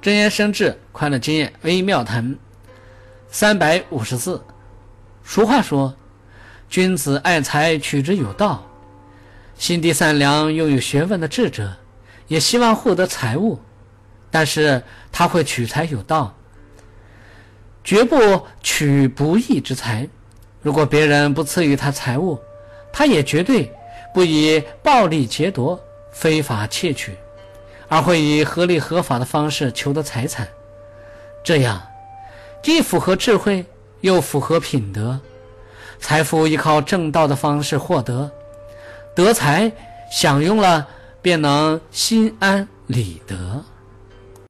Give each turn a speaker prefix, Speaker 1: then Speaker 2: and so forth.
Speaker 1: 真言生智，快乐经验微妙谈。三百五十四。俗话说：“君子爱财，取之有道。”心地善良、又有学问的智者，也希望获得财物，但是他会取财有道，绝不取不义之财。如果别人不赐予他财物，他也绝对不以暴力劫夺、非法窃取。而会以合理合法的方式求得财产，这样既符合智慧，又符合品德。财富依靠正道的方式获得，得财享用了，便能心安理得。